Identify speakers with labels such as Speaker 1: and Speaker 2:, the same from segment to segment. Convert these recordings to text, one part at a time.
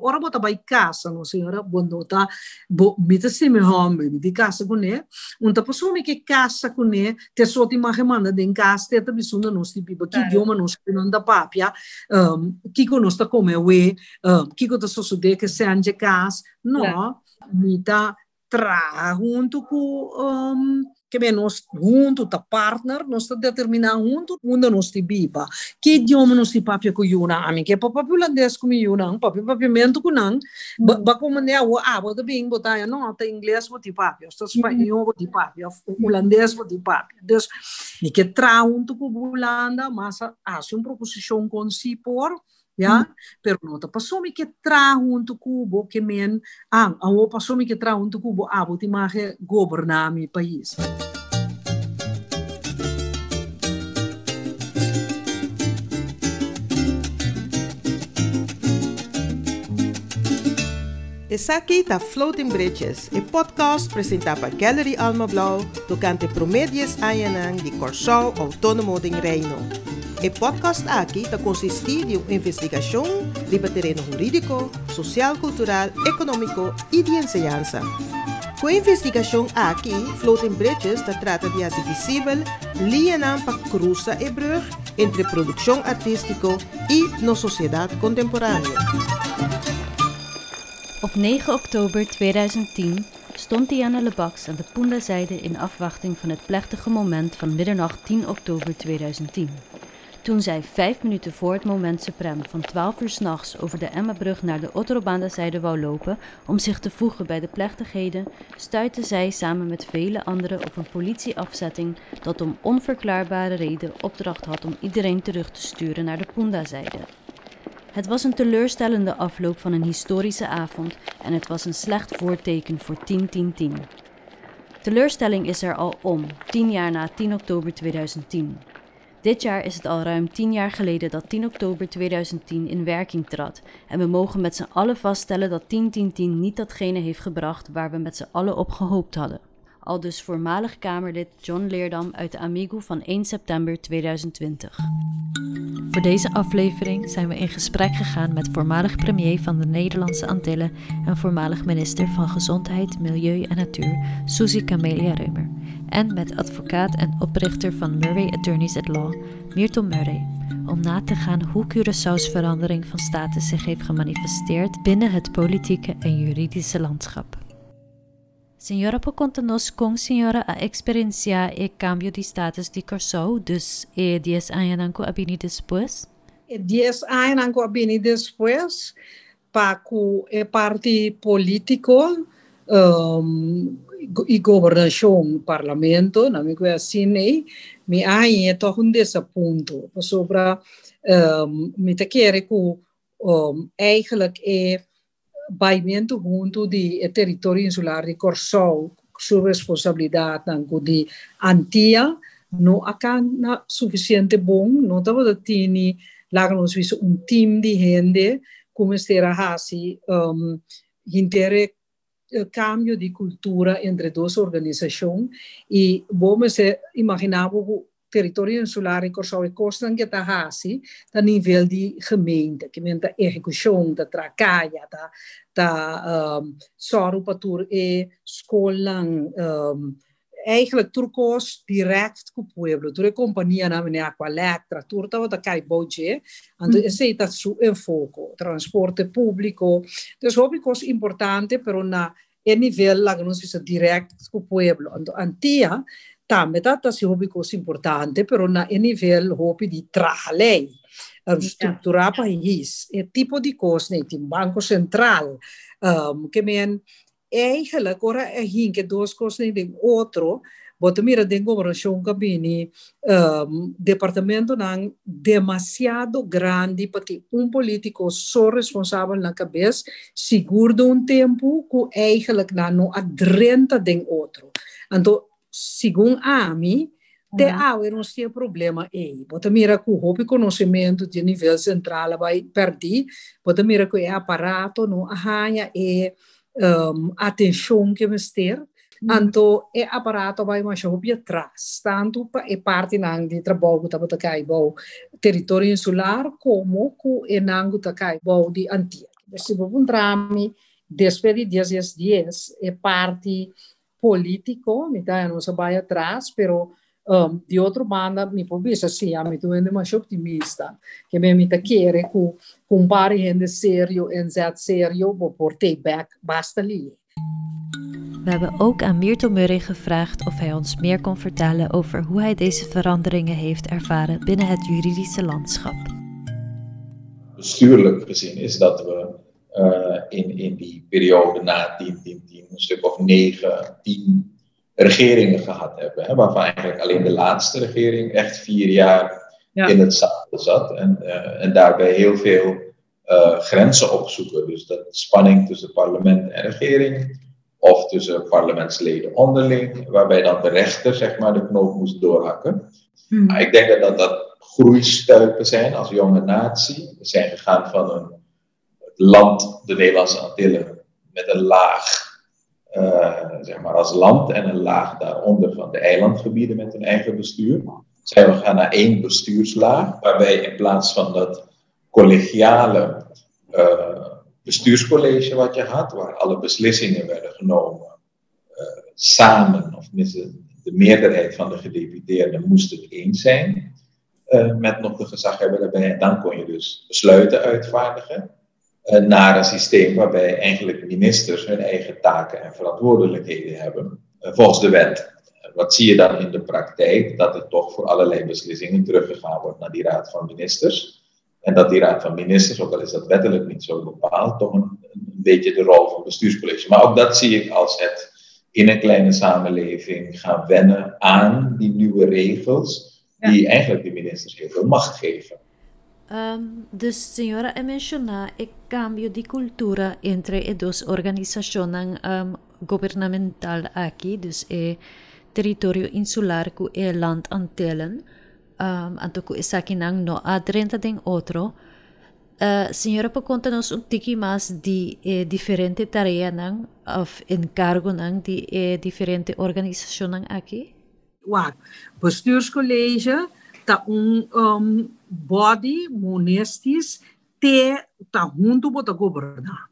Speaker 1: Ora vai casa, no senhora, bondo tá, bo, mita se me home, mi di casa com né, um tá pessoa me que casa com né, te só te ma remanda den casa, te tá bisunda nos ti pipa, que idioma não da papia, um, que ko nos tá come we, um, que ko tá só sude que se anje casa, no, mita tra junto com um, Kemi nos hundu ta partner, nos ta determina hundu, hundu nos ti biba. Ki idioma nos ti papia ku yuna amin, ke pa papia holandês ku mi yuna, papia mento ku nang, mm. ba, ba ku mande a ah, bo ta bing, não ta ya no, ta inglês bo ti papia, sta espanhol bo ti papia, holandês bo ti papia. Dus, ni ke tra hundu ku bulanda, masa, hace un proposição con si por, ja? Mm. Pero no ta pasumi ke tra huntu kubo que men ang, ang o pasumi ke tra huntu kubo abo ti mahe gobernar mi país.
Speaker 2: Mm. Aqui tá Floating Bridges, e podcast apresentado por Gallery Alma Blau, tocante promedias Ayanang de Corsol Autônomo de Reino. O podcast aqui está consistir de uma investigação de terreno jurídico, social, cultural, econômico e de enseñança. Com a investigação aqui, Floating Bridges está trata de fazer visível linha para cruzar e brug entre produção artística e na sociedade contemporânea.
Speaker 3: Op 9 oktober 2010 stond Diana Lebax aan de Punda-zijde in afwachting van het plechtige moment van middernacht 10 oktober 2010. Toen zij vijf minuten voor het moment suprem van 12 uur s'nachts over de Emmabrug naar de Otterobanda-zijde wou lopen om zich te voegen bij de plechtigheden, stuitte zij samen met vele anderen op een politieafzetting dat om onverklaarbare reden opdracht had om iedereen terug te sturen naar de Punda-zijde. Het was een teleurstellende afloop van een historische avond en het was een slecht voorteken voor 10-10-10. Teleurstelling is er al om, tien jaar na 10 oktober 2010. Dit jaar is het al ruim 10 jaar geleden dat 10 oktober 2010 in werking trad. En we mogen met z'n allen vaststellen dat 10-10-10 niet datgene heeft gebracht waar we met z'n allen op gehoopt hadden. Al dus voormalig Kamerlid John Leerdam uit de Amigo van 1 september 2020. Voor deze aflevering zijn we in gesprek gegaan met voormalig premier van de Nederlandse Antillen en voormalig minister van Gezondheid, Milieu en Natuur, Suzy Camelia Reumer. En met advocaat en oprichter van Murray Attorneys at Law, Mirton Murray. Om na te gaan hoe Curaçao's verandering van status zich heeft gemanifesteerd binnen het politieke en juridische landschap. Senhora, conta-nos com senhora a experiência e cambio de status de Curaçao, dus e 10 anos que abini depois?
Speaker 1: E 10 anos que abini depois, para o parte político um, e governação, parlamento, não me assim, né? Me aí é todo um ponto, sobre um, me te que um, eigenlijk é baimento junto de território insular de Corsol, sua responsabilidade tanto de Antia, não acá suficiente bom, não estava tendo lá nos visto um time de gente como será assim, um, intere cambio de cultura entre duas organizações e vamos imaginar território insular em Corsau e Costa que está assim, a nível de gemeente, que men da execução, da tracaia, da da um, e um, eigenlijk turcos direct com o pueblo. Tu é companhia na minha aqualectra, tu estava da cai boje, ando esse está su enfoco, transporte público. Was importante, pero na e nível lá que direct com o pueblo. Ando antia também tá se hobby coisa importante, pero na e nível hobby de trabalhar, estruturar país, e tipo de coisa, né, tem banco central, um, que men eigenlijk ora é que duas coisas nem de outro, Bota mira den governação cabine, um, departamento não demasiado grande para ter um político só responsável na cabeça, seguro um tempo que eigenlijk não adrenta den outro. Então, segundo a AMI, te aueram se problema. Ei. pode mira com o hobby conhecimento de nível central vai perder, pode mira que é aparato, não arranha é um, atenção que vamos ter, hum. então é aparato vai mais hobby atrás, tanto para é parte nang de trabalho da bota cai bom território insular como com é nango da cai bom de antiga. Se vou um trame, 10 dias, 10 dias é parte político, me dá não se vai atrás, pero um, de outro banda, me pode assim, a mim tu é mais optimista, que me me quer com com pare gente sério, en zet sério, vou portei back, basta ali.
Speaker 3: We hebben ook aan Mirto Murray gevraagd of hij ons meer kon vertellen over hoe hij deze veranderingen heeft ervaren binnen het juridische landschap.
Speaker 4: Bestuurlijk gezien is dat we uh, in, in die periode na 10, 10, 10, een stuk of 9, 10 regeringen gehad hebben. Hè, waarvan eigenlijk alleen de laatste regering echt vier jaar ja. in het zadel zat. En, uh, en daarbij heel veel uh, grenzen opzoeken. Dus dat spanning tussen parlement en regering of tussen parlementsleden onderling, waarbij dan de rechter zeg maar, de knoop moest doorhakken. Hmm. Maar ik denk dat dat groeistuipen zijn als jonge natie. We zijn gegaan van een land, de Nederlandse Antillen, met een laag, uh, zeg maar als land en een laag daaronder van de eilandgebieden met een eigen bestuur. Zijn we gaan naar één bestuurslaag, waarbij in plaats van dat collegiale uh, bestuurscollege wat je had, waar alle beslissingen werden genomen uh, samen, of tenminste de meerderheid van de gedeputeerden moest het eens zijn met nog de gezaghebber erbij. En dan kon je dus besluiten uitvaardigen naar een systeem waarbij eigenlijk ministers hun eigen taken en verantwoordelijkheden hebben volgens de wet. Wat zie je dan in de praktijk? Dat er toch voor allerlei beslissingen teruggegaan wordt naar die raad van ministers. En dat die raad van ministers, ook al is dat wettelijk niet zo bepaald, toch een, een beetje de rol van bestuurscollege. Maar ook dat zie ik als het in een kleine samenleving gaan wennen aan die nieuwe regels, die eigenlijk de ministers heel veel macht geven.
Speaker 3: Um, senhora a mencionar o cambio de cultura entre as duas organizações um, governamental aqui, dus é território insular que é land antelen, um, anto que está aqui no adrenta den outro. Uh, ah, senhora, para contar-nos um tiki mais de eh, diferente tarefa nang, of encargo nang, de eh, diferente organização aqui?
Speaker 1: Uau, bestuurscollege, tá um, um body monestis te ta junto bota governa.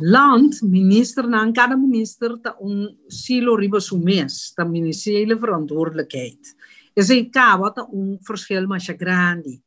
Speaker 1: Land, minister nang cada minister ta un silo riba sumes, ta ministeriële verantwoordelijkheid is een kabata een verschil maar grande.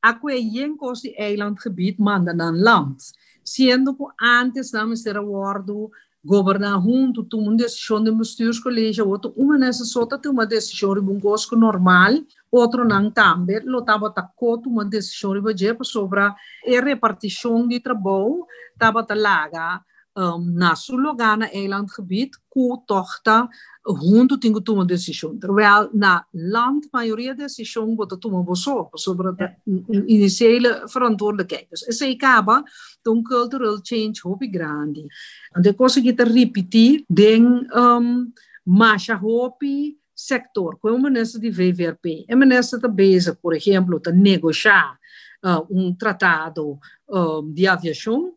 Speaker 1: Ako é yen kosi eilandgebied manda nan land. Siendo que antes damos ter acordo governar junto, tomar uma decisão de bestuurscollege, outro uma nessa sota tem uma decisão de um normal, outro não também, lo tava tacoto uma decisão de baje sobre a repartição de trabalho, tava talaga um, na sua lugar na eilandgebied, ku tochta junto tinha uma decisão. Terwijl na land maioria decisão bota toma boso sobre a iniciële verantwoordelijkheid. Dus essa acaba um cultural change hobby grande. De coisa que te repetir den um, masha hopi sector, com o ministro de VVRP. O ministro está bezig, por exemplo, de negociar uh, um tratado um, de aviação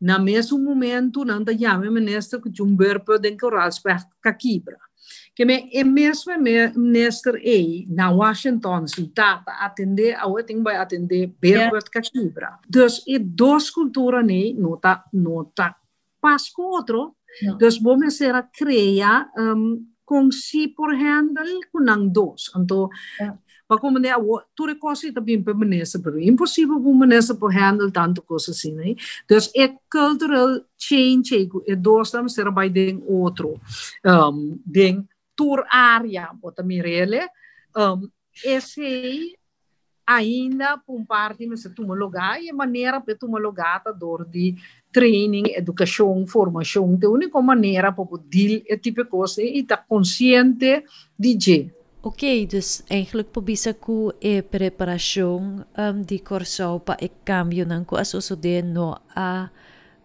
Speaker 1: na mesmo momento, não da chama ministro que um verbo den que respect kakibra. Que me é mesmo ministro e na Washington se tá atender a o tem vai atender verbo yeah. kakibra. Dus e duas culturas né, não tá não tá pas com outro. Dus vamos a criar um, kung si por handle kunang dos. Anto, yeah. Baco mane a tu re kosi ta bim permanece per impossível bu manese por handle tanto coisa assim, né? Dus é cultural change ego e dos tam ser by den outro. Um den tur área bota mirele. Um esse ainda por parte mas tu lugar e maneira para tu dor de training, educação, formação, de única maneira para poder esse tipo de coisa e estar consciente de
Speaker 3: Oké, dus eigenlijk pobisa ku e preparação um, di corso pa e cambio ng ku asusode no a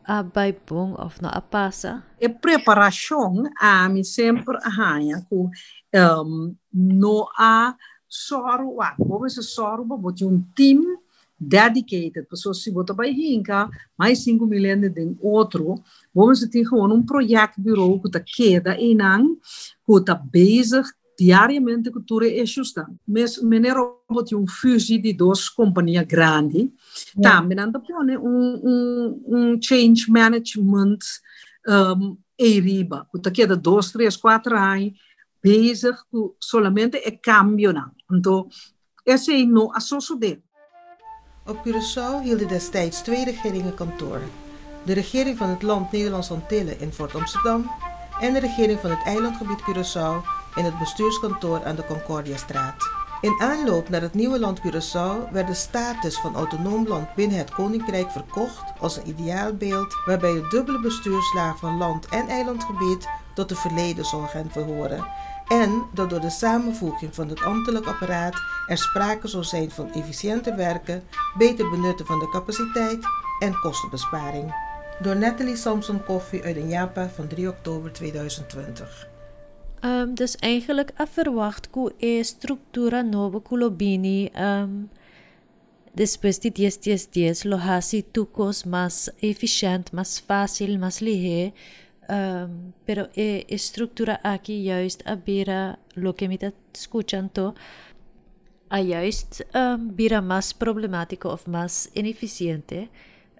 Speaker 3: a baibong of no a pasa?
Speaker 1: E preparação a mi sempre ahaya ku um, no a soro wa, bobe se soro ba boti um team dedicated, pessoas se botam para rinca, mais 5 milhões de outro, vamos ter um projeto bureau que está queda em não, que está bezig diariamente com tudo isso está. Mas menero bote um fusil de duas companhias grandes, é. também anda pone né, um, um, um change management um, em riba, que está queda dois, três, quatro anos, bezig com solamente é cambio. Então, esse é no assunto dele.
Speaker 2: Op Curaçao hielden destijds twee regeringen kantoor. De regering van het land Nederlands Antillen in Fort Amsterdam en de regering van het eilandgebied Curaçao in het bestuurskantoor aan de Concordiastraat. In aanloop naar het nieuwe land Curaçao werd de status van autonoom land binnen het Koninkrijk verkocht als een ideaalbeeld waarbij het dubbele bestuurslaag van land- en eilandgebied tot de verleden zou gaan verhoren en dat door de samenvoeging van het ambtelijk apparaat er sprake zou zijn van efficiënter werken, beter benutten van de capaciteit en kostenbesparing. Door Natalie Samson Koffie uit een Japa van 3 oktober 2020.
Speaker 3: Um, dus eigenlijk verwacht que e structura nova culobini um, después de 10 10 10 lo hasi tucos más efficiënt, más fácil, más lige. Um, pero e estructura aquí juist a bira lo que me está escuchando a juist um, bira más problemático of más ineficiente.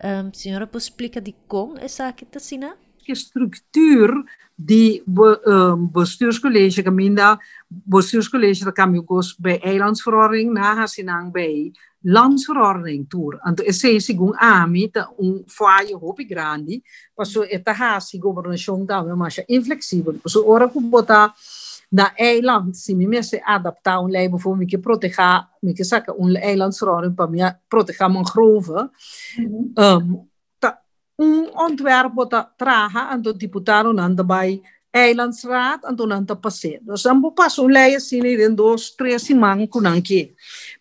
Speaker 3: Um, señora, pues explica de con esa aquí tasina?
Speaker 1: Que structuur die be, um, bestuurscollege geminda bestuurscollege kan je bij eilandsverordening na hasinang bij landsverordening tour. En to esse sigun ami ta un foaie hopi grandi, paso eta hasi governação da mas inflexível. Paso ora ku bota na eiland si mi messe adaptar un lei bijvoorbeeld mi protega mi ke saka un eilandsverordening pa mi protega mangrove. Mm -hmm. um, um ontwerp wordt traga en de diputado nanda bij eilandsraad en toen aan te passeren. Dus dan moet pas een leien zien in dos, twee siman kunnen keer.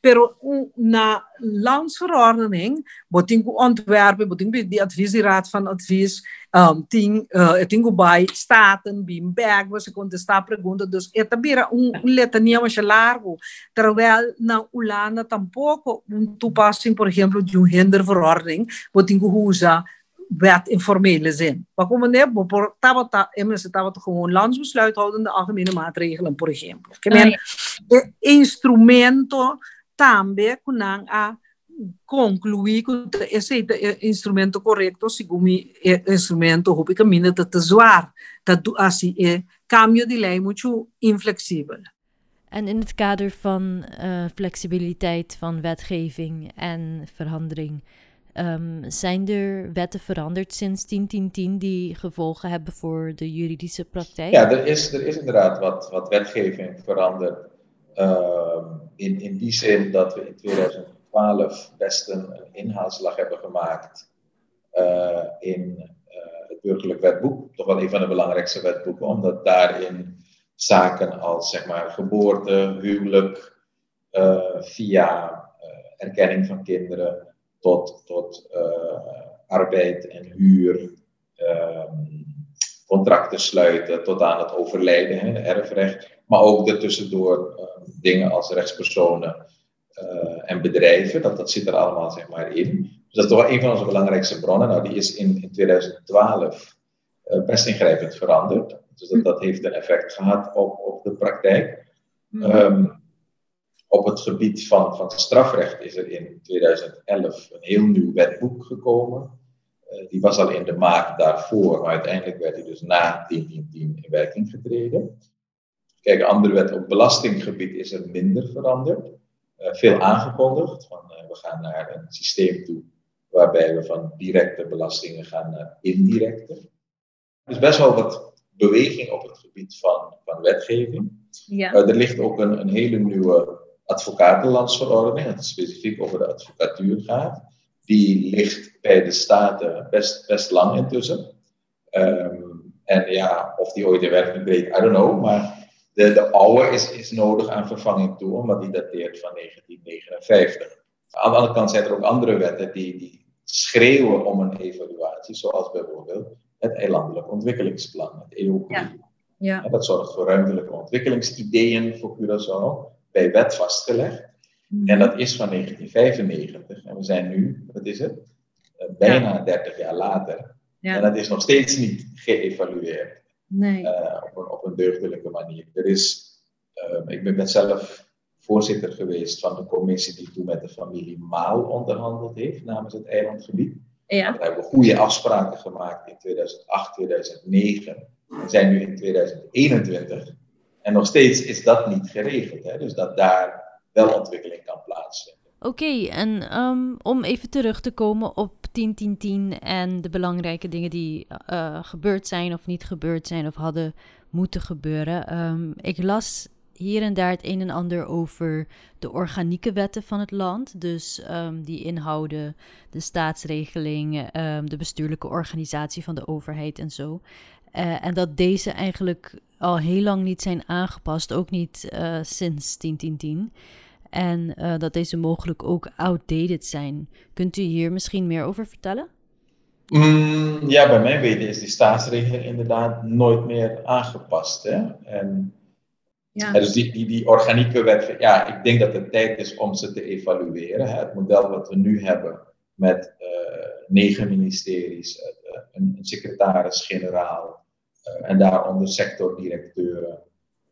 Speaker 1: Pero na landsverordening, moet ik ontwerpen, moet ik de adviesraad van advies, um, ting, eh, uh, tingo bij staten, bim se você contestar pergunta, dus é também um, um letania mais largo, terwijl na ulana tampoco. um tu passem, por exemplo, de um gender verordening, moet ik usar wet in formele zin. Maar como né, estava estava gewoon landsbesluit houdende algemene maatregelen, por exemplo. Que men instrumento também kunang a concluir que esse instrumento correto, segundo instrumento, hoop ik minder te, te zwaar. Dat assim, é cambio de lei muito inflexibel.
Speaker 3: En in het kader van uh, flexibiliteit van wetgeving en verandering, Um, zijn er wetten veranderd sinds 10.10.10 die gevolgen hebben voor de juridische praktijk?
Speaker 4: Ja, er is, er is inderdaad wat, wat wetgeving veranderd. Uh, in, in die zin dat we in 2012 best een, inhaalslag hebben gemaakt uh, in uh, het burgerlijk wetboek. Toch wel een van de belangrijkste wetboeken, omdat daarin zaken als zeg maar, geboorte, huwelijk, uh, via erkenning van kinderen tot, tot uh, arbeid en huur, um, contracten sluiten, tot aan het overlijden, hè, erfrecht. Maar ook ertussendoor uh, dingen als rechtspersonen uh, en bedrijven, dat, dat zit er allemaal zeg maar in. Dus dat is toch wel een van onze belangrijkste bronnen. Nou, die is in, in 2012 best ingrijpend veranderd. Dus dat, dat heeft een effect gehad op, op de praktijk. Um, op het gebied van, van strafrecht is er in 2011 een heel nieuw wetboek gekomen. Uh, die was al in de maak daarvoor, maar uiteindelijk werd hij dus na 1010 in werking getreden. Kijk, andere wet op belastinggebied is er minder veranderd. Uh, veel aangekondigd. Van, uh, we gaan naar een systeem toe waarbij we van directe belastingen gaan naar indirecte. Er is best wel wat beweging op het gebied van, van wetgeving. Ja. er ligt ook een, een hele nieuwe advocatenlandsverordening, dat specifiek over de advocatuur gaat. Die ligt bij de Staten best, best lang intussen. Um, en ja, of die ooit in werking breekt, I don't know. Maar de, de oude is, is nodig aan vervanging toe, omdat die dateert van 1959. Aan de andere kant zijn er ook andere wetten die, die schreeuwen om een evaluatie, zoals bijvoorbeeld het eilandelijk ontwikkelingsplan, het EOP. Ja. Ja. dat zorgt voor ruimtelijke ontwikkelingsideeën voor Curaçao bij wet vastgelegd. Mhm. En dat is van 1995. En we zijn nu, wat is het? Uh, bijna 30 jaar later. Ja. En dat is nog steeds niet geëvalueerd. Nee. Uh, op, een, op een deugdelijke manier. Er is Ehm, ik ben zelf voorzitter geweest van de commissie die toen met de familie Maal onderhandeld heeft namens het eilandgebied. Ja. We hebben goede afspraken gemaakt in 2008, 2009. We zijn nu in 2021. En nog steeds is dat niet geregeld. Hè? Dus dat daar wel ontwikkeling kan plaatsvinden.
Speaker 3: Oké, en um, om even terug te komen op 10-10-10 en de belangrijke dingen die uh, gebeurd zijn of niet gebeurd zijn of hadden moeten gebeuren. Um, ik las hier en daar het een en ander over de organieke wetten van het land. Dus um, die inhouden de staatsregeling, de bestuurlijke organisatie van de overheid en zo. Uh, en dat deze eigenlijk al heel lang niet zijn aangepast, ook niet uh, sinds 101010. En uh, dat deze mogelijk ook outdated zijn. Kunt u hier misschien meer over vertellen?
Speaker 4: Mm, ja, bij mijn weten is die staatsregeling inderdaad nooit meer aangepast. Hè? En, ja. Dus die, die, die organieke wet, ja, ik denk dat het tijd is om ze te evalueren. Hè? Het model wat we nu hebben met uh, negen ministeries, een, een secretaris-generaal en daaronder sectordirecteuren.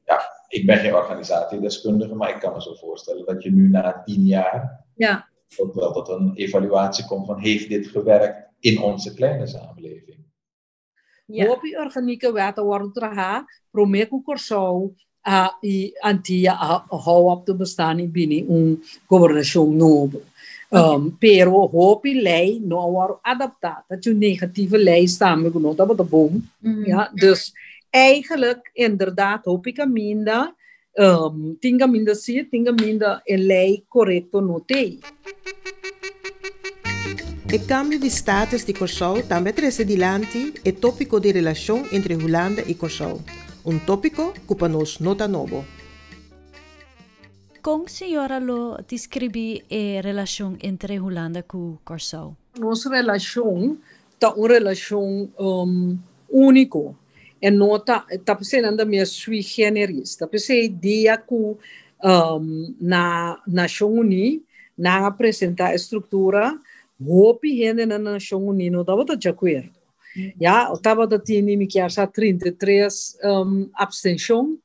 Speaker 4: Ja, ik ben geen organisatiedeskundige, maar ik kan me zo voorstellen dat je nu na tien jaar ja. ook wel tot een evaluatie komt van heeft dit gewerkt in onze kleine samenleving.
Speaker 1: Ja. Hoop je organieke wetten worden traha, promeku corso, a i antia hou op te bestaan in binnen een governatie nobo. Um, pero hoop lei nou word adaptaat dat jou lei samengenoot op de boom. Mm. Ja, dus eigenlijk inderdaad hoop ik minder um, tenha ainda lei correto no TI.
Speaker 2: O cambio de status de Kosovo também traz adiante o tópico de relação entre Holanda e Kosovo, um tópico que para nós nota novo.
Speaker 3: Como senhora lo descreve a relação entre Holanda e Kosovo?
Speaker 1: Nossa relação é uma relação um, única e nota tá pensando minha sui generis. Tá pensando dia ku um, na Nação Unida na apresentar a estrutura hopi gente na Nação Unida não dava de acordo. Ja estava da tinha que achar 33 um, abstenção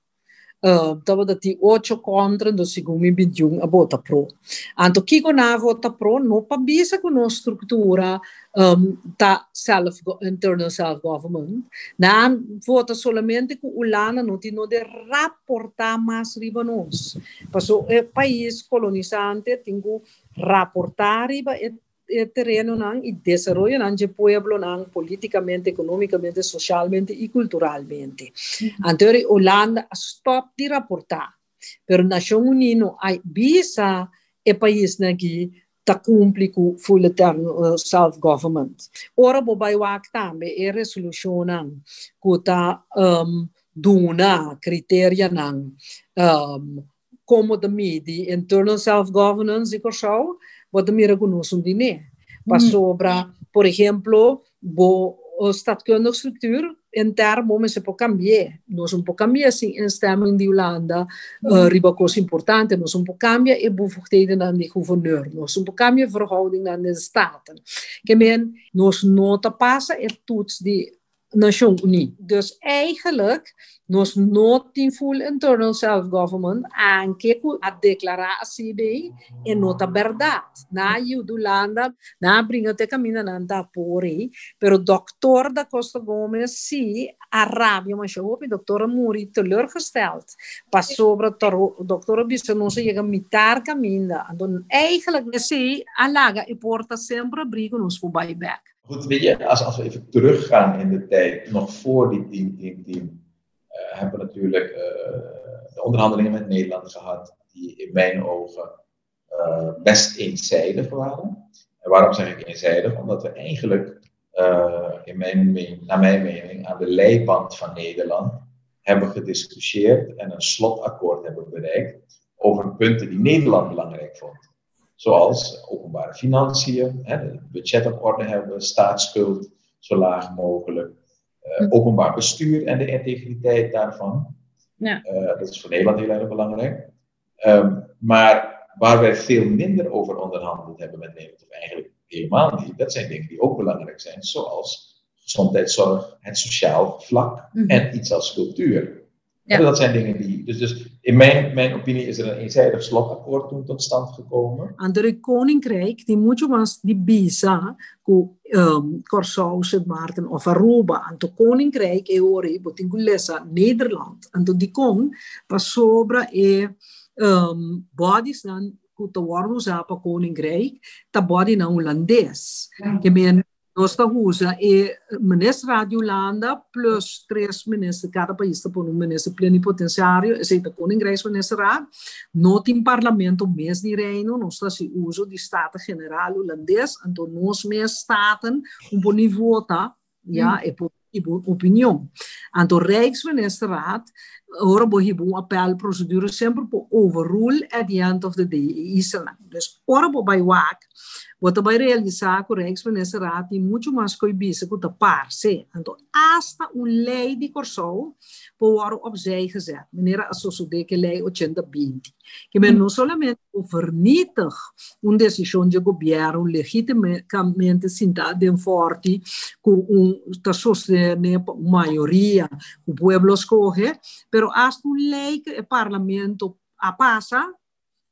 Speaker 1: uh, tava da ti 8 contra do segundo 21 a vota pro. Anto kiko na vota pro no pa bisa com no estrutura um, ta self internal self government na vota solamente com ulana no tino de rapportar mais riba nos. Paso é país colonizante tingo rapportar riba e terreno nang e desarrollo nang de pueblo nang politicamente, economicamente, socialmente e culturalmente. Mm-hmm. Anterior Holanda stop di rapportar. Pero Nação Unida ai bisa e país nagi ta cumpli cu full eternal self government. Ora bo bai wak tambe e resolution ku ta um, duna criteria nang um, como de midi internal self governance e corso wat meer genoemd die Passou para, por exemplo, bo staatkundige structuur intern moment se può cambiare. Non si può cambiare in instemming di Olanda, uh, riba cosa importante, non si può cambiare e bevoegdheden aan de gouverneur, non si può cambiare verhouding aan de staten. Men, nos nota passa e toets die Nation Unie. Dus eigenlijk, nos notin full internal self-government, anche a declaratie de e nota verdad. Na Holanda, na bringa te camina nanda pori, pero dokter da Costa Gomes si Arabia, mas eu ouvi doutora Muri teleurgesteld. Pas sobre dokter Bisse não se chega mitar caminda. Dan eigenlijk, si, alaga e porta sempre briga nos voor buyback.
Speaker 4: Goed, weet je, als, als we even teruggaan in de tijd, nog voor die team, team, team, uh, hebben we natuurlijk uh, de onderhandelingen met Nederland gehad, die in mijn ogen uh, best eenzijdig waren. En waarom zeg ik eenzijdig? Omdat we eigenlijk, in mijn naar mijn mening, aan de leiband van Nederland hebben gediscussieerd en een slotakkoord hebben bereikt over punten die Nederland belangrijk vond. Zoals openbare financiën, hè, budget op orde hebben, staatsschuld zo laag mogelijk, uh, openbaar bestuur en de integriteit daarvan. Ja. Uh, dat is voor Nederland heel erg belangrijk. Um, maar waar wij veel minder over onderhandeld hebben met Nederland, of eigenlijk helemaal niet, dat zijn dingen die ook belangrijk zijn, zoals gezondheidszorg, het sociaal vlak mm -hmm. en iets als cultuur. Ja. Dat zijn dingen die. Dus, dus in mijn, mijn opinie is er een eenzijdig slotakkoord toen tot stand gekomen.
Speaker 1: Andere koninkrijk, die moet je maar die bisa, ku um, Corsau, Sint Maarten of Aruba. En to koninkrijk, e ori, botingulesa, Nederland. En to die kon, pas sobra e um, bodies dan, ku te worden usapa koninkrijk, ta body na holandês. Que men Nossa usa e ministro Radio Holanda plus três ministros, cada país está por um ministro plenipotenciário, e seita Koninkrijksminister Raad, no tem parlamento mês de reino, nós está se uso de Estado General holandês, então nós mês staten, um bom nível, tá? Mm. e por opinião. Então, Rijksminister Raad, ora bohibu um appel procedure sempre por overrule at the end of the day, isso não. Dus, ora bo bij WAC, Bota vai realizar que o Raad tem muito mais coibisse que o parse. Então, hasta um lei de Corsou por opzij gezet. Meneer Assosode que lei 820. Que men não somente vernietig uma decisão de governo legitimamente sentada em forte com um está sostener maioria o povo escolhe, Pero hasta un lei que el Parlamento passa,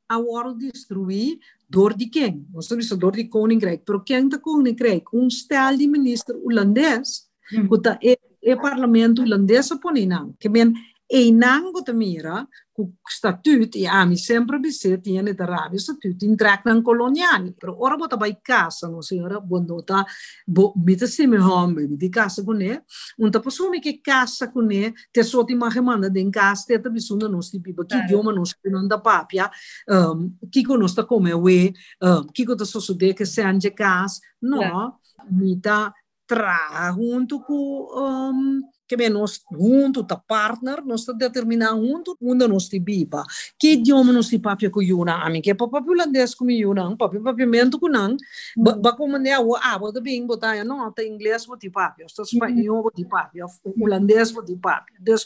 Speaker 1: agora destruir door de quem? Nós estamos d'or de Koninkrijk. Pero quem da Koninkrijk? Um stel de ministro holandês, que o parlamento holandês aponina, que men Enang go mira ku statut e ami sempre biset tiene da rabi statut in traknan koloniali pero ora bota bai casa no signora? Bondota bo mita simi home di casa con ne un ta posumi che casa con ne te so ti mache manda den casa te bisogna non sti pipa. Chi idioma non sti non da papia um, chi conosca come we um, chi cosa so so de che se ange cas no? Mita tra junto cu um, que nós junto tá partner nós tá determinar junto onde nós te bipa que idioma nós te papia com yuna ami que papa holandês com yuna papa papimento com não ba como né o ah bota bem botar não tá inglês bota papia está espanhol bota papia holandês bota papia dus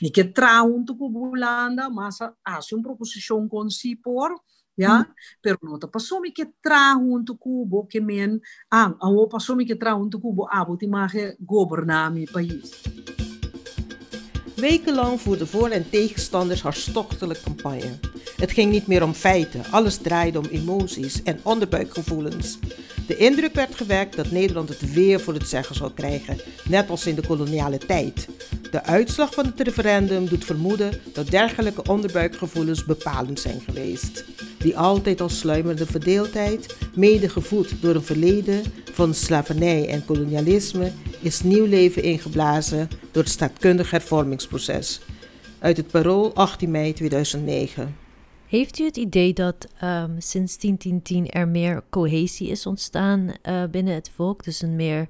Speaker 1: e que tra junto com Holanda mas hace uma proposição com si por ja mm. pero nota pasomi ke tra junto kubo ke men ang awo pasomi ke tra junto kubo abo ti mage governami país
Speaker 2: Wekenlang voerden voor- en tegenstanders hartstochtelijk campagne. Het ging niet meer om feiten, alles draaide om emoties en onderbuikgevoelens. De indruk werd gewekt dat Nederland het weer voor het zeggen zou krijgen, net als in de koloniale tijd. De uitslag van het referendum doet vermoeden dat dergelijke onderbuikgevoelens bepalend zijn geweest. Die altijd al sluimerde verdeeldheid, mede gevoed door een verleden van slavernij en kolonialisme, is nieuw leven ingeblazen door het staatkundig hervormingsproces. Uit het parool 18 mei 2009.
Speaker 3: Heeft u het idee dat um, sinds 1010 er meer cohesie is ontstaan uh, binnen het volk? Dus een meer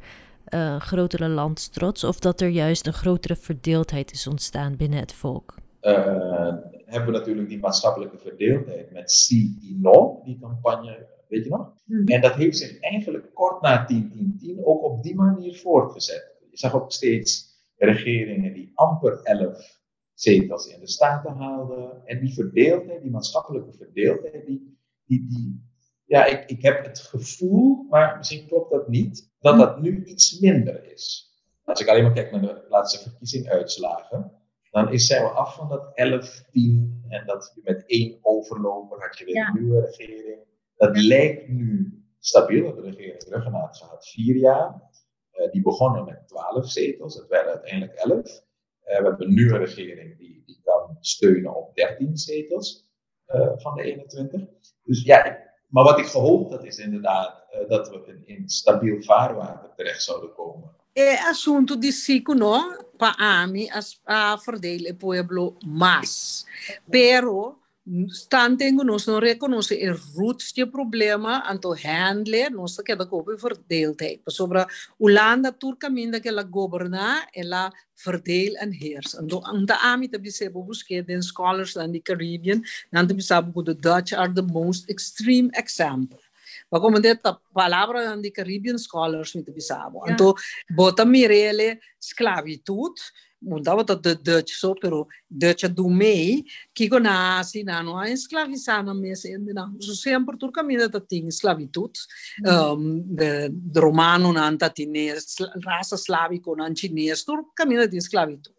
Speaker 3: uh, grotere landstrots? Of dat er juist een grotere verdeeldheid is ontstaan binnen het volk?
Speaker 4: Uh, hebben we natuurlijk die maatschappelijke verdeeldheid met Si No, die campagne, weet je nog? Mm. En dat heeft zich eigenlijk kort na 1010 ook op die manier voortgezet. Je zag ook steeds regeringen die amper 11 zetels in de Staten haalden. En die verdeeldheid, die maatschappelijke verdeeldheid, die, die, die ja, ik, ik heb het gevoel, maar misschien klopt dat niet, dat dat nu iets minder is. Als ik alleen maar kijk naar de laatste verkiezinguitslagen, dan is zij wel af van dat 11, 10 en dat je met één overloper had je weer een nieuwe regering. Dat lijkt nu stabiel. De regering Ruggenaat gehad vier jaar. Uh, die begonnen met 12 zetels, het werden uiteindelijk 11. Uh, we hebben nu een regering die, die kan steunen op 13 zetels uh, van de 21. Dus ja, maar wat ik gehoopt had is inderdaad uh, dat we in, in stabiel vaarwater terecht zouden komen.
Speaker 1: É assunto de ciclo? Para AMI, a o pueblo mais. Pero, standing nós não reconhece o roots do problema, então handle, nós queda copo verdeeldheid. Sobre Holanda, turcaminda que ela governa, ela verdeel en heers. En aan de AMI te bisebo busque den scholars in the Caribbean, dan te bisabo the Dutch are the most extreme example. Como detta palavra di Caribbean scholars mit bisabo. Yeah. Anto bota mirele esclavitud mundavata de Dutch só, pero Dutch do mei que go nasi na não a escravizar na mesa e não, so sempre tur camina ta tem esclavitud. um, mm. de, de romano não, anta tinês raça slavico não, chinês turca camina de esclavitud.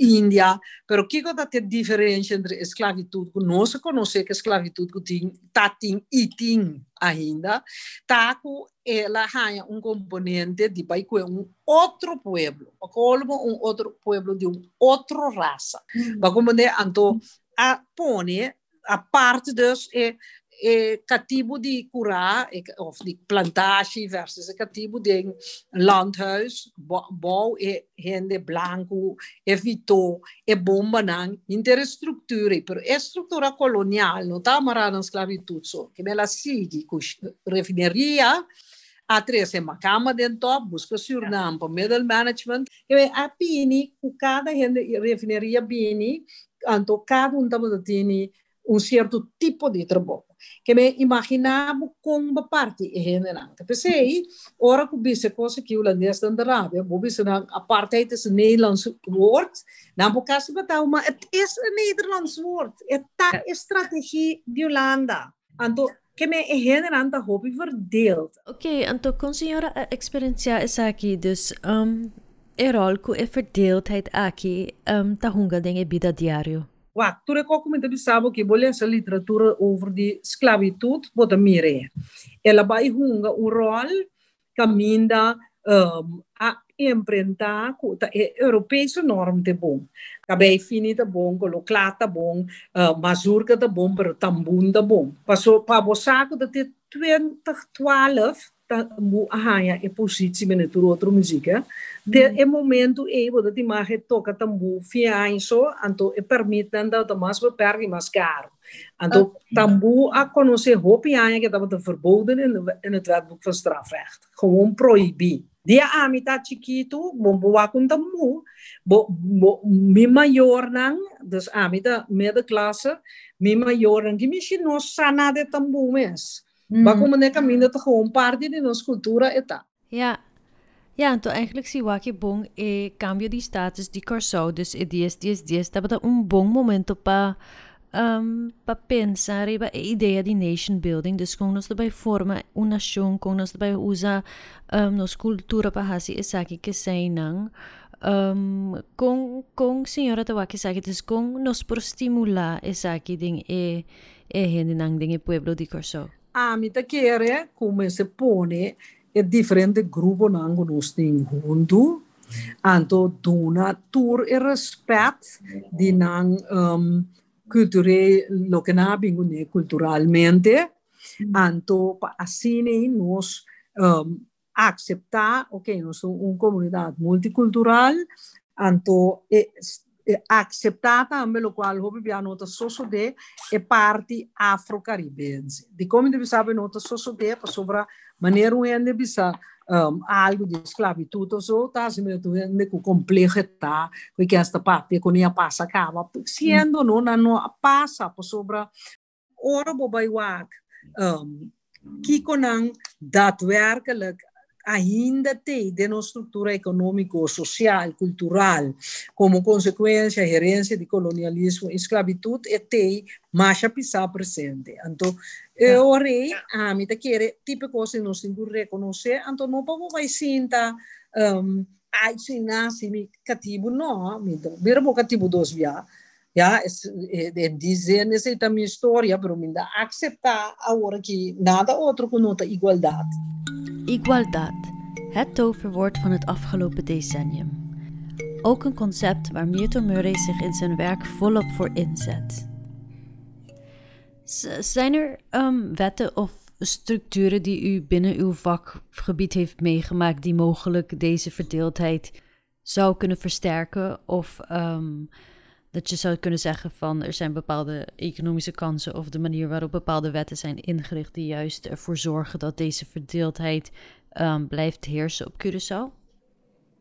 Speaker 1: India pero que go da te diferença entre esclavitud, que se conhece que esclavitud que ting tá ting e ting ainda tá com ela ganha um componente de vai um outro pueblo, como um outro pueblo de um outro raça. Mm. Vai como né, então a pone a parte dos é é cativo de curar, of de plantage versus cativo de landhuis, bouw e rende branco, evitou e bomba não, interestrutura, pero a estrutura colonial não está amarrada na esclavitud só, que ela sigue com refineria, atresema kama den top busca surnam pa middle management. E a pini cada refineria pini, anto cada um tamo tini um certo tipo de trabalho que me imaginava com uma parte e generante pensei ora que bise coisa que o holandês da Arábia bo bise na a parte é esse Nederlands não na caso se batau mas é esse Nederlands word. é ta estratégia de Holanda anto Ik heb mij herinner aan dat hoop ik verdeeld.
Speaker 3: Oké, okay, en toch kon signora eh, experiencia isaki dus ehm, um, erolku e verdeeldheid aki ehm, um, tahunga denge bida diario.
Speaker 1: Wa, tu ik ook met de sabo que bolha essa literatura over de esclavitud, bota mire. Ela vai hunga um rol caminda um, ehm, imprentar ta é europeiso norm te bom. Cabei fini te bom, colo clata bom, uh, mazurka te bom, pero tambun te bom. Passou para o saco de 2012 mu ahaya e positie met het outra música de mm. e momento e bo de imagem toca tambu fianço anto e permitem da mais beperkt mais caro anto tambu a conhecer hopi que estava verboden in, in het wetboek van strafrecht gewoon proibi dia amita chiquito bom boa com tambu bo, bo mi maior nang dus amita middenklasse mi maior nang que não sana de tambu mes Mm. Maar komen nek caminho te gewoon parte de nossa cultura eta.
Speaker 3: Ja. Ja, então eigenlijk si waki bom e cambio de status de Corsou, dus e 10, 10, 10, dat um bom momento para Um, pa pensare, pa idea di nation building, dus kung ehm, nos dabei forma un nasyon, kung nos dabei usa um, nos kultura pa hasi isaki kisay nang um, ehm, kung, kung signora tawa kisaki, dus kung nos prostimula isaki ding e, e hindi nang ding e pueblo di Corso.
Speaker 1: Ami ta kere, come se pone, e differente gruppo nango nos ding hundu, anto duna tur e respect di nang um, culture, lo que na bingune culturalmente, mm. anto así nos um, aceptar, ok, nos una comunidad multicultural, anto eh, eh, también lo cual hoy via nota socio de e parte afro-caribense. De como deve saber nota socio de, pues, para sobre maneira onde bisa um, algo de esclavitud so tá se me tu ne com complexità que esta parte com a passa acaba sendo não na no passa para sobre ora bobai wak um, que conang daadwerkelijk ainda tem de uma estrutura econômico-social, cultural, como consequência, gerência de colonialismo esclavitud, e tem mais a pisar presente. Então, eu orei, a mim, quer tipo coisa que nós temos que reconhecer, então não podemos vai sinta, um, ai, se nasce, me cativo, não, então, vira um cativo dos via, ja, é, dizer nessa minha história, para mim, aceitar agora que nada outro que nota igualdade.
Speaker 3: Igualdad, het toverwoord van het afgelopen decennium. Ook een concept waar Milton Murray zich in zijn werk volop voor inzet. Zijn er um, wetten of structuren die u binnen uw vakgebied heeft meegemaakt die mogelijk deze verdeeldheid zou kunnen versterken? Of um, dat je zou kunnen zeggen van er zijn bepaalde economische kansen of de manier waarop bepaalde wetten zijn ingericht die juist ervoor zorgen dat deze verdeeldheid um, blijft heersen op Curaçao?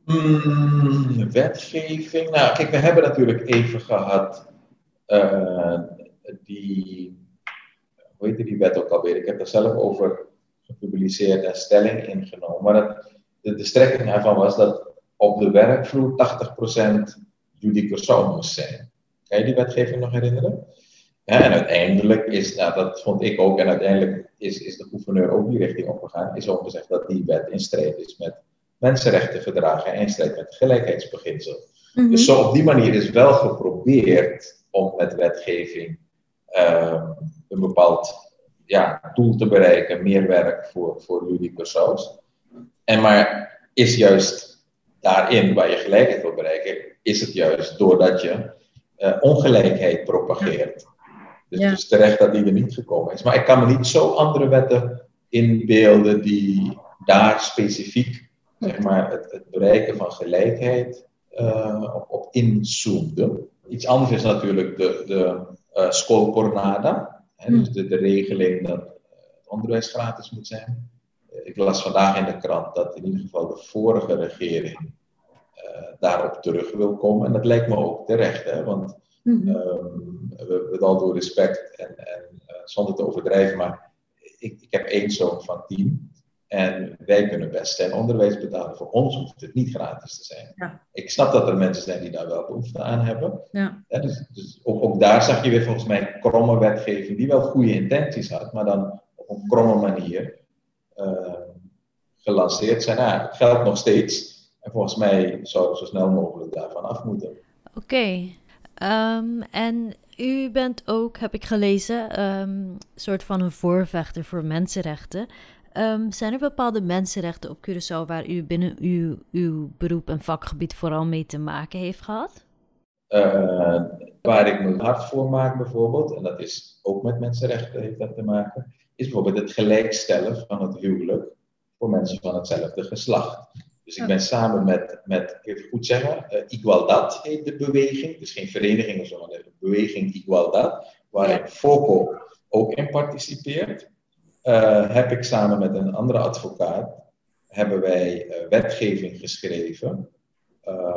Speaker 4: Mm, wetgeving. Nou, kijk, we hebben natuurlijk even gehad uh, die, hoe heet die wet ook alweer? Ik heb er zelf over gepubliceerd en stelling ingenomen. Maar de, de strekking daarvan was dat op de werkvloer 80% Judy Curaçao moest zijn. Kan je die wetgeving nog herinneren? Ja, en uiteindelijk is, nou, dat vond ik ook, en uiteindelijk is, is de gouverneur ook die richting opgegaan, is ook gezegd dat die wet in strijd is met mensenrechtenverdragen en in strijd met het gelijkheidsbeginsel. Mhm. Dus zo op die manier is wel geprobeerd om met wetgeving ehm, een bepaald ja, doel te bereiken, meer werk voor, voor jullie persoons. En maar is juist daarin waar je gelijkheid wil bereiken, is het juist doordat je uh, ongelijkheid propageert. Dus het is terecht dat die er niet gekomen is. Maar ik kan me niet zo andere wetten inbeelden die daar specifiek zeg maar, het, het bereiken van gelijkheid uh, op, op inzoomden. Iets anders is natuurlijk de, de uh, schoolpornada. Dus de, de regeling dat het onderwijs gratis moet zijn. Ik las vandaag in de krant dat in ieder geval de vorige regering daarop terug wil komen. En dat lijkt me ook terecht, hè, want mm we, met al door respect en, en uh, zonder te overdrijven, maar ik, ik heb één zoon van tien. En wij kunnen best zijn onderwijs betalen. Voor ons hoeft het niet gratis te zijn. Ja. Ik snap dat er mensen zijn die daar wel behoefte aan hebben. Ja. dus, dus ook, ook, daar zag je weer volgens mij kromme wetgeving die wel goede intenties had, maar dan op een kromme manier uh, gelanceerd zijn. Nou, het geldt nog steeds. En volgens mij zou we zo snel mogelijk daarvan af moeten.
Speaker 3: Oké. Ehm, en u bent ook, heb ik gelezen, een um, soort van een voorvechter voor mensenrechten. Um, zijn er bepaalde mensenrechten op Curaçao waar u binnen uw, uw beroep en vakgebied vooral mee te maken heeft gehad?
Speaker 4: Uh, waar ik me hard voor maak bijvoorbeeld, en dat is ook met mensenrechten heeft dat te maken, is bijvoorbeeld het gelijkstellen van het huwelijk voor mensen van hetzelfde geslacht. Dus ik ben samen met, met even goed zeggen, uh, Igualdad heet de beweging. Dus geen vereniging of zo, maar de beweging Igualdad, waarin. FOCO ook in participeert. Uh, heb ik samen met een andere advocaat, hebben wij uh, wetgeving geschreven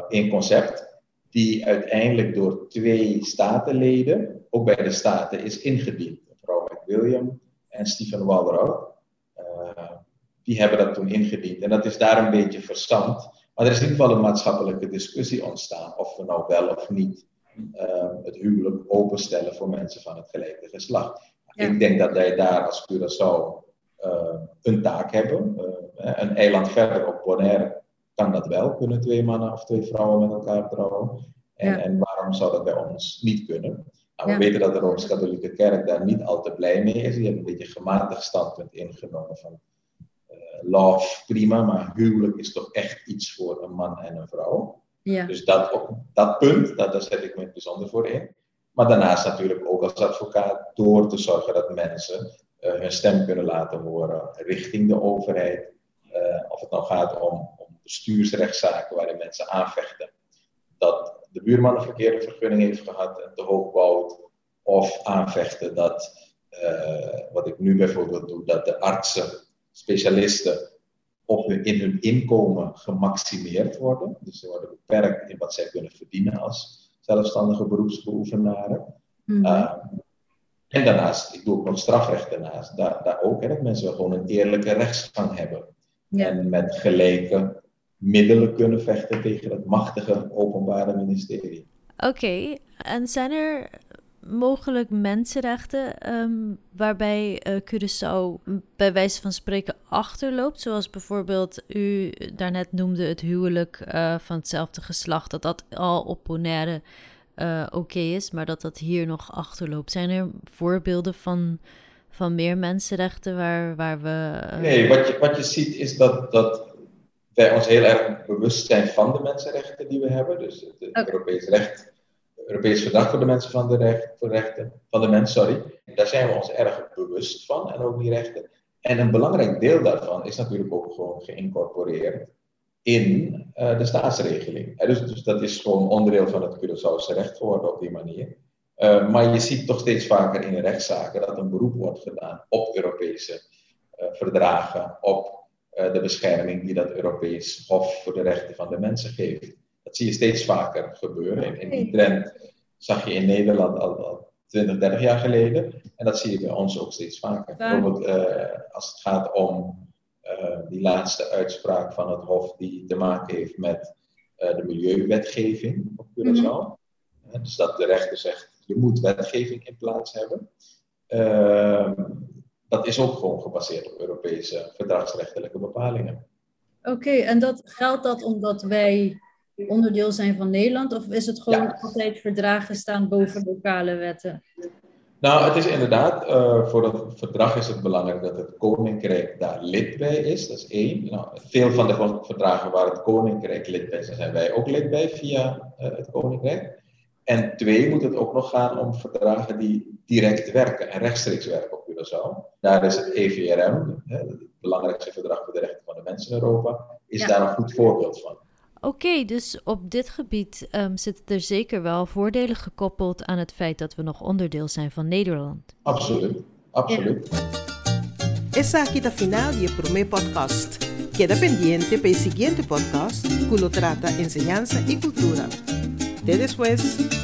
Speaker 4: in concept, die uiteindelijk door twee statenleden, ook bij de staten, is ingediend. Mevrouw McWilliam en Stephen Walderow die hebben dat toen ingediend. En dat is daar een beetje verstand. Maar er is in ieder geval een maatschappelijke discussie ontstaan of we nou wel of niet uh, het huwelijk openstellen voor mensen van het gelijke geslacht. Ik denk dat wij daar als Curaçao uh, een taak hebben. Uh, een eiland verder op Bonaire kan dat wel. Kunnen twee mannen of twee vrouwen met elkaar trouwen. En, ja. en waarom zou dat bij ons niet kunnen? Nou, we weten dat de Rooms-Katholieke Kerk daar niet al te blij mee is. Die hebben een beetje een gematigd standpunt ingenomen van love, prima, maar huwelijk is toch echt iets voor een man en een vrouw. Ja. Dus dat, op dat punt, dat, daar zet ik me bijzonder voor in. Maar daarnaast natuurlijk ook als advocaat door te zorgen dat mensen uh, hun stem kunnen laten horen richting de overheid. Uh, of het nou gaat om, om bestuursrechtszaken waarin mensen aanvechten dat de buurman een verkeerde vergunning heeft gehad en te hoog bouwt. Of aanvechten dat, uh, wat ik nu bijvoorbeeld doe, dat de artsen specialisten op hun, in hun inkomen gemaximeerd worden. Dus ze worden beperkt in wat zij kunnen verdienen als zelfstandige beroepsbeoefenaren. Mm en daarnaast, ik doe ook nog strafrecht daarnaast, daar, daar ook, hè, dat mensen gewoon een eerlijke rechtsgang hebben. En met gelijke middelen kunnen vechten tegen het machtige openbare ministerie.
Speaker 3: Oké, en zijn er mogelijk mensenrechten um, waarbij uh, Curaçao bij wijze van spreken achterloopt. Zoals bijvoorbeeld u daarnet noemde het huwelijk uh, van hetzelfde geslacht. Dat dat al op Bonaire uh, oké is, maar dat dat hier nog achterloopt. Zijn er voorbeelden van, van meer mensenrechten waar, waar we...
Speaker 4: Nee, wat je, wat je ziet is dat, dat wij ons heel erg bewust zijn van de mensenrechten die we hebben. Dus het okay. Europees recht Europees Verdrag voor de Mensen van de, voor rechten, van de Mens, sorry. Daar zijn we ons erg bewust van en ook die rechten. En een belangrijk deel daarvan is natuurlijk ook gewoon geïncorporeerd in uh, de staatsregeling. dus, dus, dat is gewoon onderdeel van het Curaçaose recht geworden op die manier. Uh, maar je ziet toch steeds vaker in rechtszaken dat een beroep wordt gedaan op Europese uh, verdragen, op de bescherming die dat Europees Hof voor de Rechten van de Mensen geeft. Dat zie je steeds vaker gebeuren. En, die trend zag je in Nederland al, al 20, 30 jaar geleden. En dat zie je bij ons ook steeds vaker. Bijvoorbeeld uh, als het gaat om uh, die laatste uitspraak van het Hof die te maken heeft met de milieuwetgeving op Curaçao. Mhm. dus dat de rechter zegt, je moet wetgeving in plaats hebben. Ehm, dat is ook gewoon gebaseerd op Europese verdragsrechtelijke bepalingen.
Speaker 5: Oké, en dat, geldt dat omdat wij onderdeel zijn van Nederland? Of is het gewoon altijd verdragen staan boven lokale wetten?
Speaker 4: Nou, het is inderdaad, uh, voor het verdrag is het belangrijk dat het Koninkrijk daar lid bij is. Dat is één. Nou, veel van de verdragen waar het Koninkrijk lid bij is, zijn wij ook lid bij via uh, het Koninkrijk. En twee, moet het ook nog gaan om verdragen die direct werken en rechtstreeks werken op Curaçao. Daar is het EVRM, het belangrijkste verdrag voor de rechten van de mensen in Europa, is daar een goed voorbeeld van.
Speaker 3: Oké, dus op dit gebied um, zitten er zeker wel voordelen gekoppeld aan het feit dat we nog onderdeel zijn van Nederland.
Speaker 4: Absoluut, absoluut.
Speaker 2: Essa aqui da final de primeiro podcast. Queda pendiente para o seguinte podcast, culo trata enseñanza y cultura. Até depois.